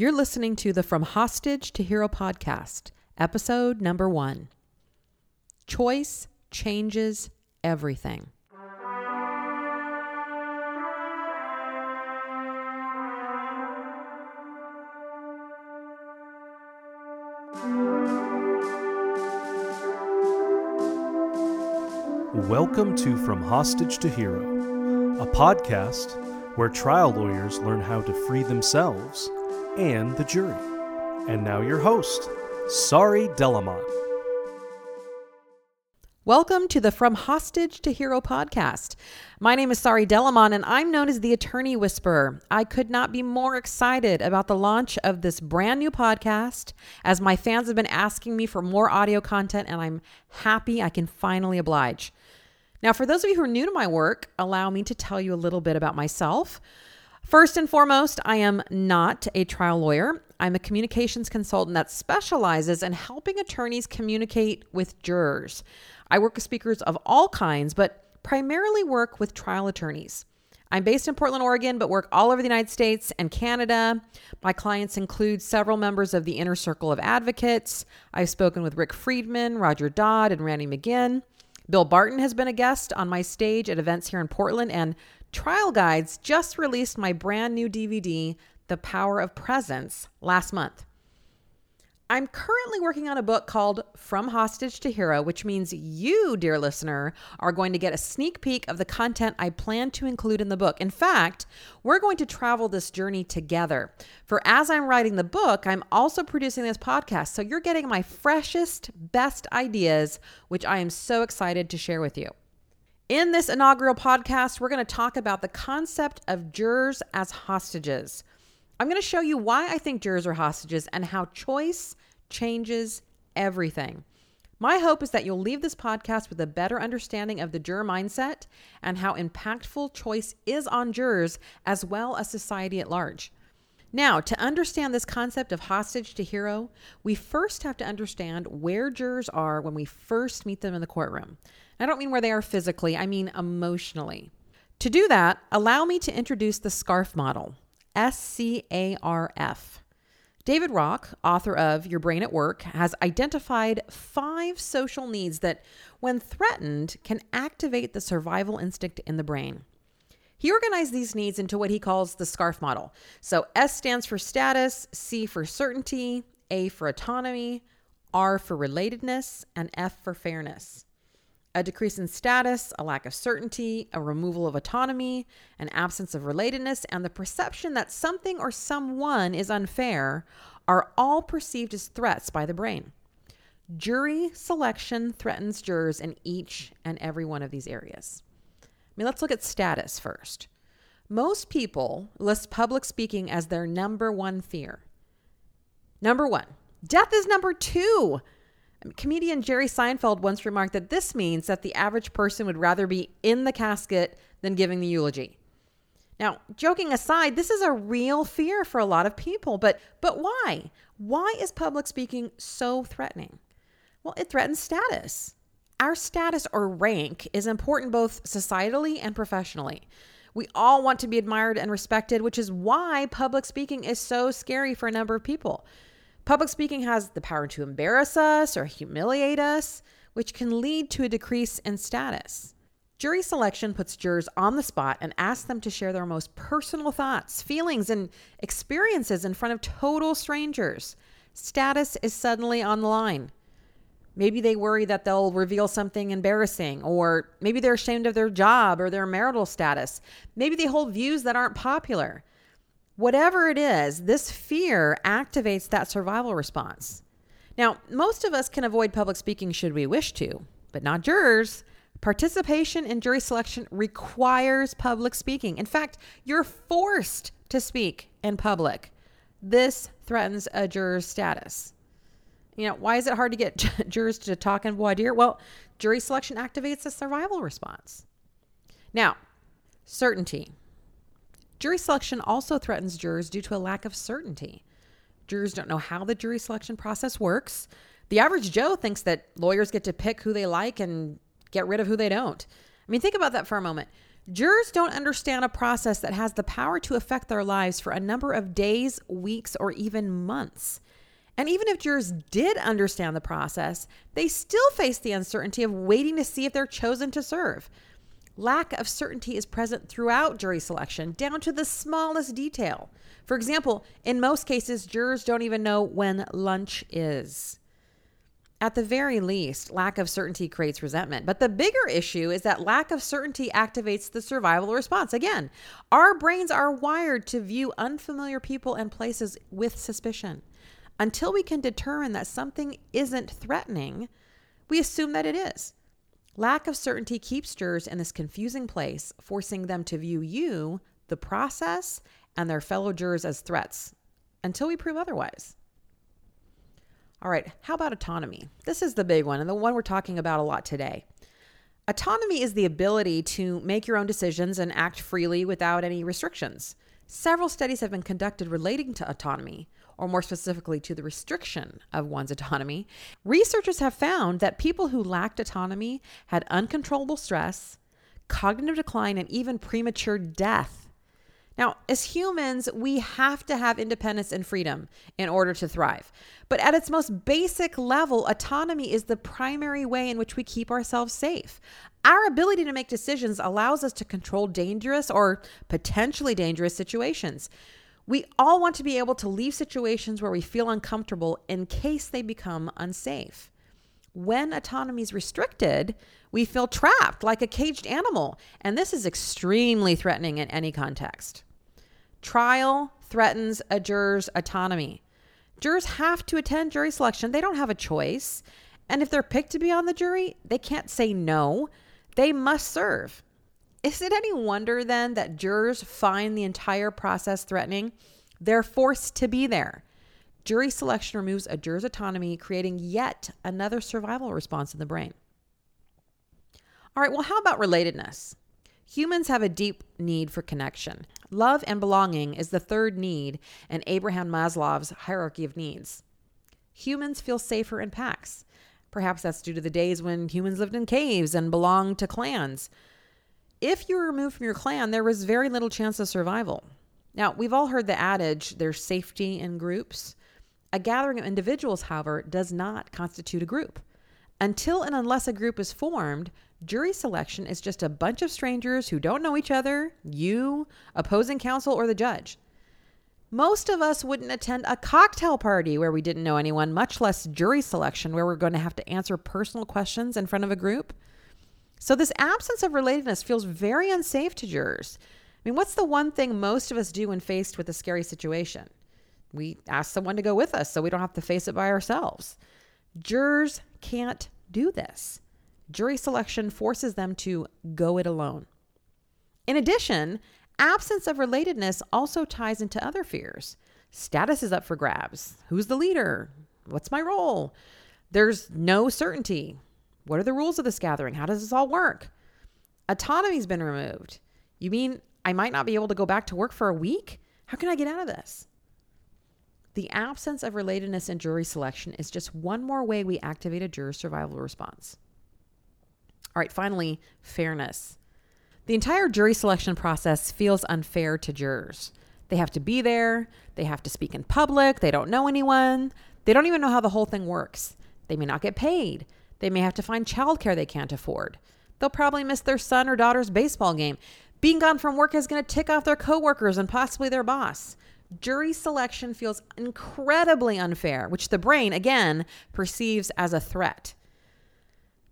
You're listening to the From Hostage to Hero podcast, episode number one Choice Changes Everything. Welcome to From Hostage to Hero, a podcast where trial lawyers learn how to free themselves and the jury. And now your host, Sari de la Motte. Welcome to the From Hostage to Hero podcast. My name is Sari de la Motte, and I'm known as the Attorney Whisperer. I could not be more excited about the launch of this brand new podcast, as my fans have been asking me for more audio content, and I'm happy I can finally oblige. Now, for those of you who are new to my work, allow me to tell you a little bit about myself. First and foremost, I am not a trial lawyer. I'm a communications consultant that specializes in helping attorneys communicate with jurors. I work with speakers of all kinds, but primarily work with trial attorneys. I'm based in Portland, Oregon, but work all over the United States and Canada. My clients include several members of the Inner Circle of Advocates. I've spoken with Rick Friedman, Roger Dodd, and Randi McGinn. Bill Barton has been a guest on my stage at events here in Portland, and Trial Guides just released my brand new DVD, The Power of Presence, last month. I'm currently working on a book called From Hostage to Hero, which means you, dear listener, are going to get a sneak peek of the content I plan to include in the book. In fact, we're going to travel this journey together. For as I'm writing the book, I'm also producing this podcast. So you're getting my freshest, best ideas, which I am so excited to share with you. In this inaugural podcast, we're going to talk about the concept of jurors as hostages. I'm going to show you why I think jurors are hostages and how choice changes everything. My hope is that you'll leave this podcast with a better understanding of the juror mindset and how impactful choice is on jurors as well as society at large. Now, to understand this concept of hostage to hero, we first have to understand where jurors are when we first meet them in the courtroom. I don't mean where they are physically, I mean emotionally. To do that, allow me to introduce the SCARF model. S C A R F. David Rock, author of Your Brain at Work, has identified five social needs that, when threatened, can activate the survival instinct in the brain. He organized these needs into what he calls the SCARF model. So S stands for status, C for certainty, A for autonomy, R for relatedness, and F for fairness a decrease in status, a lack of certainty, a removal of autonomy, an absence of relatedness, and the perception that something or someone is unfair are all perceived as threats by the brain. Jury selection threatens jurors in each and every one of these areas. I mean, let's look at status first. Most people list public speaking as their number one fear. Number one, death is number two. Comedian Jerry Seinfeld once remarked that this means that the average person would rather be in the casket than giving the eulogy. Now, joking aside, this is a real fear for a lot of people, but but why? Why is public speaking so threatening? Well, it threatens status. Our status or rank is important both societally and professionally. We all want to be admired and respected, which is why public speaking is so scary for a number of people. Public speaking has the power to embarrass us or humiliate us, which can lead to a decrease in status. Jury selection puts jurors on the spot and asks them to share their most personal thoughts, feelings, and experiences in front of total strangers. Status is suddenly on the line. Maybe they worry that they'll reveal something embarrassing, or maybe they're ashamed of their job or their marital status. Maybe they hold views that aren't popular. Whatever it is, this fear activates that survival response. Now, most of us can avoid public speaking should we wish to, but not jurors. Participation in jury selection requires public speaking. In fact, you're forced to speak in public. This threatens a juror's status. You know, why is it hard to get jurors to talk in voir dire? Well, jury selection activates a survival response. Now, certainty. Jury selection also threatens jurors due to a lack of certainty. Jurors don't know how the jury selection process works. The average Joe thinks that lawyers get to pick who they like and get rid of who they don't. I mean, think about that for a moment. Jurors don't understand a process that has the power to affect their lives for a number of days, weeks, or even months. And even if jurors did understand the process, they still face the uncertainty of waiting to see if they're chosen to serve. Lack of certainty is present throughout jury selection, down to the smallest detail. For example, in most cases, jurors don't even know when lunch is. At the very least, lack of certainty creates resentment. But the bigger issue is that lack of certainty activates the survival response. Again, our brains are wired to view unfamiliar people and places with suspicion. Until we can determine that something isn't threatening, we assume that it is. Lack of certainty keeps jurors in this confusing place, forcing them to view you, the process, and their fellow jurors as threats until we prove otherwise. All right, how about autonomy? This is the big one and the one we're talking about a lot today. Autonomy is the ability to make your own decisions and act freely without any restrictions. Several studies have been conducted relating to autonomy, or more specifically to the restriction of one's autonomy. Researchers have found that people who lacked autonomy had uncontrollable stress, cognitive decline, and even premature death now, as humans, we have to have independence and freedom in order to thrive. But at its most basic level, autonomy is the primary way in which we keep ourselves safe. Our ability to make decisions allows us to control dangerous or potentially dangerous situations. We all want to be able to leave situations where we feel uncomfortable in case they become unsafe. When autonomy is restricted, we feel trapped like a caged animal, and this is extremely threatening in any context. Trial threatens a juror's autonomy. Jurors have to attend jury selection. They don't have a choice. And if they're picked to be on the jury, they can't say no. They must serve. Is it any wonder then that jurors find the entire process threatening? They're forced to be there. Jury selection removes a juror's autonomy, creating yet another survival response in the brain. All right, well, how about relatedness? Humans have a deep need for connection. Love and belonging is the third need in Abraham Maslow's hierarchy of needs. Humans feel safer in packs. Perhaps that's due to the days when humans lived in caves and belonged to clans. If you were removed from your clan, there was very little chance of survival. Now, we've all heard the adage there's safety in groups. A gathering of individuals, however, does not constitute a group. Until and unless a group is formed, Jury selection is just a bunch of strangers who don't know each other, you, opposing counsel, or the judge. Most of us wouldn't attend a cocktail party where we didn't know anyone, much less jury selection where we're going to have to answer personal questions in front of a group. So, this absence of relatedness feels very unsafe to jurors. I mean, what's the one thing most of us do when faced with a scary situation? We ask someone to go with us so we don't have to face it by ourselves. Jurors can't do this jury selection forces them to go it alone. In addition, absence of relatedness also ties into other fears. Status is up for grabs. Who's the leader? What's my role? There's no certainty. What are the rules of this gathering? How does this all work? Autonomy's been removed. You mean I might not be able to go back to work for a week? How can I get out of this? The absence of relatedness in jury selection is just one more way we activate a juror's survival response. All right, finally, fairness. The entire jury selection process feels unfair to jurors. They have to be there, they have to speak in public, they don't know anyone, they don't even know how the whole thing works. They may not get paid, they may have to find childcare they can't afford. They'll probably miss their son or daughter's baseball game. Being gone from work is going to tick off their coworkers and possibly their boss. Jury selection feels incredibly unfair, which the brain, again, perceives as a threat.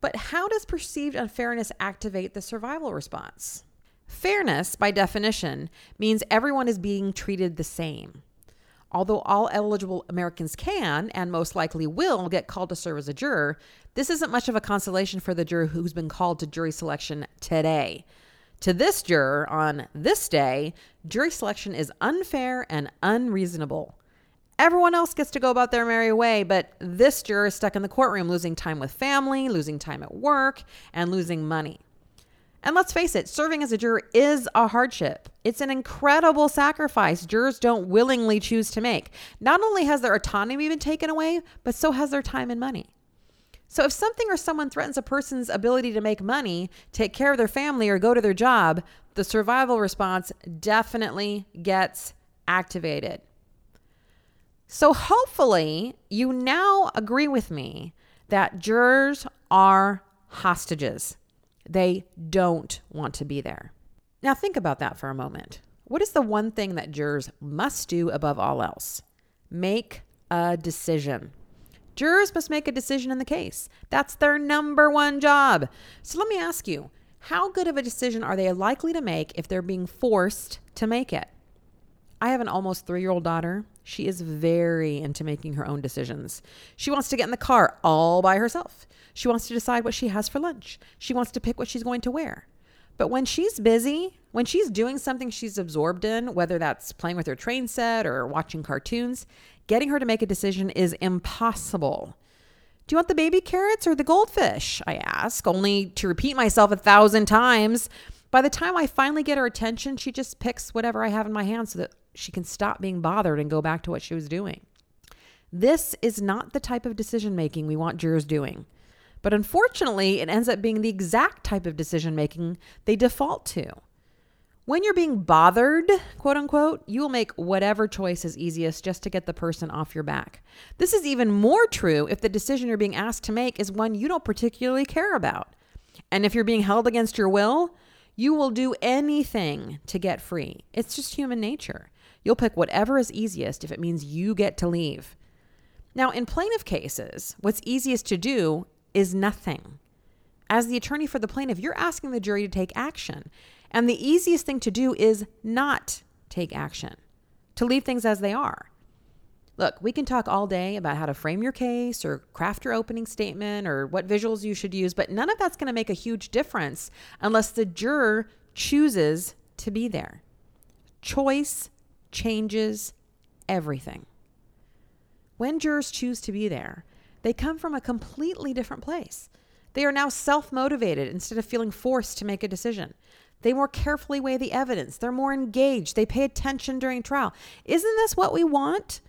But how does perceived unfairness activate the survival response? Fairness, by definition, means everyone is being treated the same. Although all eligible Americans can, and most likely will, get called to serve as a juror, this isn't much of a consolation for the juror who's been called to jury selection today. To this juror on this day, jury selection is unfair and unreasonable. Everyone else gets to go about their merry way, but this juror is stuck in the courtroom, losing time with family, losing time at work, and losing money. And let's face it, serving as a juror is a hardship. It's an incredible sacrifice jurors don't willingly choose to make. Not only has their autonomy been taken away, but so has their time and money. So if something or someone threatens a person's ability to make money, take care of their family, or go to their job, the survival response definitely gets activated. So hopefully, you now agree with me that jurors are hostages. They don't want to be there. Now, think about that for a moment. What is the one thing that jurors must do above all else? Make a decision. Jurors must make a decision in the case. That's their number one job. So let me ask you how good of a decision are they likely to make if they're being forced to make it? I have an almost three year old daughter. She is very into making her own decisions. She wants to get in the car all by herself. She wants to decide what she has for lunch. She wants to pick what she's going to wear. But when she's busy, when she's doing something she's absorbed in, whether that's playing with her train set or watching cartoons, getting her to make a decision is impossible. Do you want the baby carrots or the goldfish? I ask, only to repeat myself a thousand times. By the time I finally get her attention, she just picks whatever I have in my hand so that she can stop being bothered and go back to what she was doing. This is not the type of decision making we want jurors doing. But unfortunately, it ends up being the exact type of decision making they default to. When you're being bothered, quote unquote, you will make whatever choice is easiest just to get the person off your back. This is even more true if the decision you're being asked to make is one you don't particularly care about. And if you're being held against your will, you will do anything to get free. It's just human nature. You'll pick whatever is easiest if it means you get to leave. Now, in plaintiff cases, what's easiest to do is nothing. As the attorney for the plaintiff, you're asking the jury to take action. And the easiest thing to do is not take action, to leave things as they are. Look, we can talk all day about how to frame your case or craft your opening statement or what visuals you should use, but none of that's going to make a huge difference unless the juror chooses to be there. Choice changes everything. When jurors choose to be there, they come from a completely different place. They are now self motivated instead of feeling forced to make a decision. They more carefully weigh the evidence. They're more engaged. They pay attention during trial. Isn't this what we want?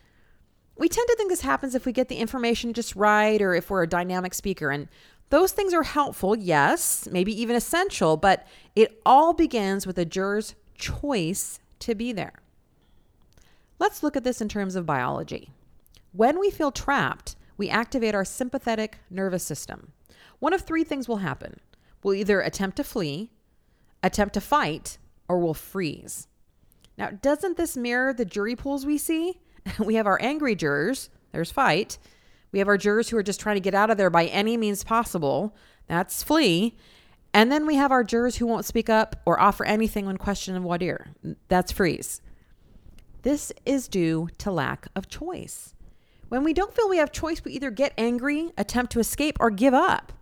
We tend to think this happens if we get the information just right or if we're a dynamic speaker. And those things are helpful, yes, maybe even essential, but it all begins with a juror's choice to be there. Let's look at this in terms of biology. When we feel trapped, we activate our sympathetic nervous system. One of three things will happen. We'll either attempt to flee, attempt to fight, or we'll freeze. Now, doesn't this mirror the jury pools we see? we have our angry jurors, there's fight. We have our jurors who are just trying to get out of there by any means possible, that's flee. And then we have our jurors who won't speak up or offer anything when questioned of what ear, that's freeze. This is due to lack of choice. When we don't feel we have choice, we either get angry, attempt to escape, or give up.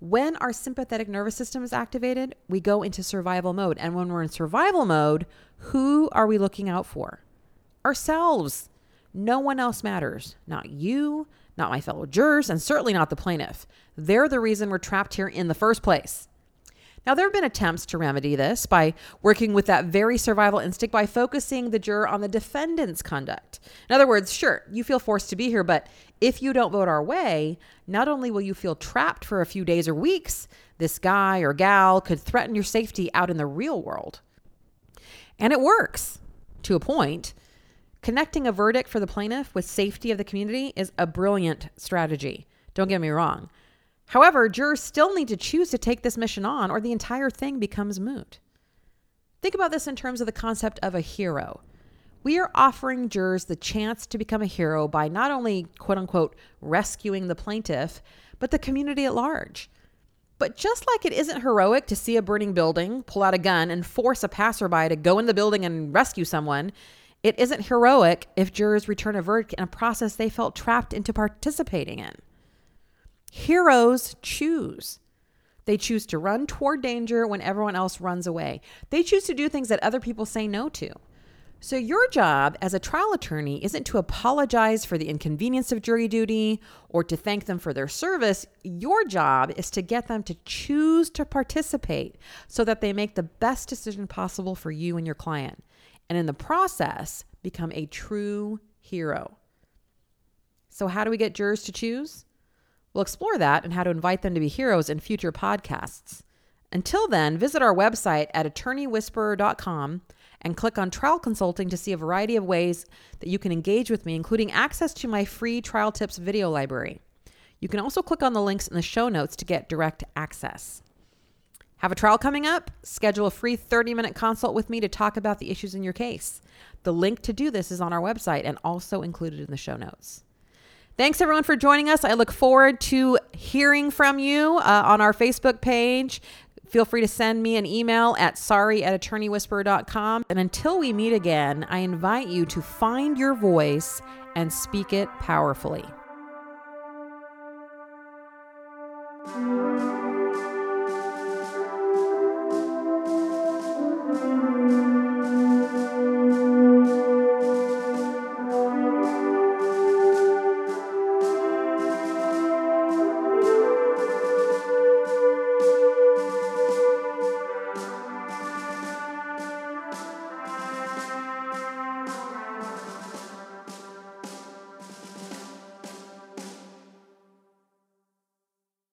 When our sympathetic nervous system is activated, we go into survival mode. And when we're in survival mode, who are we looking out for? Ourselves. No one else matters. Not you, not my fellow jurors, and certainly not the plaintiff. They're the reason we're trapped here in the first place. Now, there have been attempts to remedy this by working with that very survival instinct by focusing the juror on the defendant's conduct. In other words, sure, you feel forced to be here, but if you don't vote our way, not only will you feel trapped for a few days or weeks, this guy or gal could threaten your safety out in the real world. And it works to a point. Connecting a verdict for the plaintiff with safety of the community is a brilliant strategy. Don't get me wrong. However, jurors still need to choose to take this mission on, or the entire thing becomes moot. Think about this in terms of the concept of a hero. We are offering jurors the chance to become a hero by not only, quote unquote, rescuing the plaintiff, but the community at large. But just like it isn't heroic to see a burning building, pull out a gun, and force a passerby to go in the building and rescue someone, it isn't heroic if jurors return a verdict in a process they felt trapped into participating in. Heroes choose. They choose to run toward danger when everyone else runs away. They choose to do things that other people say no to. So, your job as a trial attorney isn't to apologize for the inconvenience of jury duty or to thank them for their service. Your job is to get them to choose to participate so that they make the best decision possible for you and your client. And in the process, become a true hero. So, how do we get jurors to choose? We'll explore that and how to invite them to be heroes in future podcasts. Until then, visit our website at attorneywhisperer.com and click on trial consulting to see a variety of ways that you can engage with me, including access to my free trial tips video library. You can also click on the links in the show notes to get direct access. Have a trial coming up? Schedule a free 30 minute consult with me to talk about the issues in your case. The link to do this is on our website and also included in the show notes. Thanks everyone for joining us. I look forward to hearing from you uh, on our Facebook page. Feel free to send me an email at sari at attorneywhisperer.com. And until we meet again, I invite you to find your voice and speak it powerfully.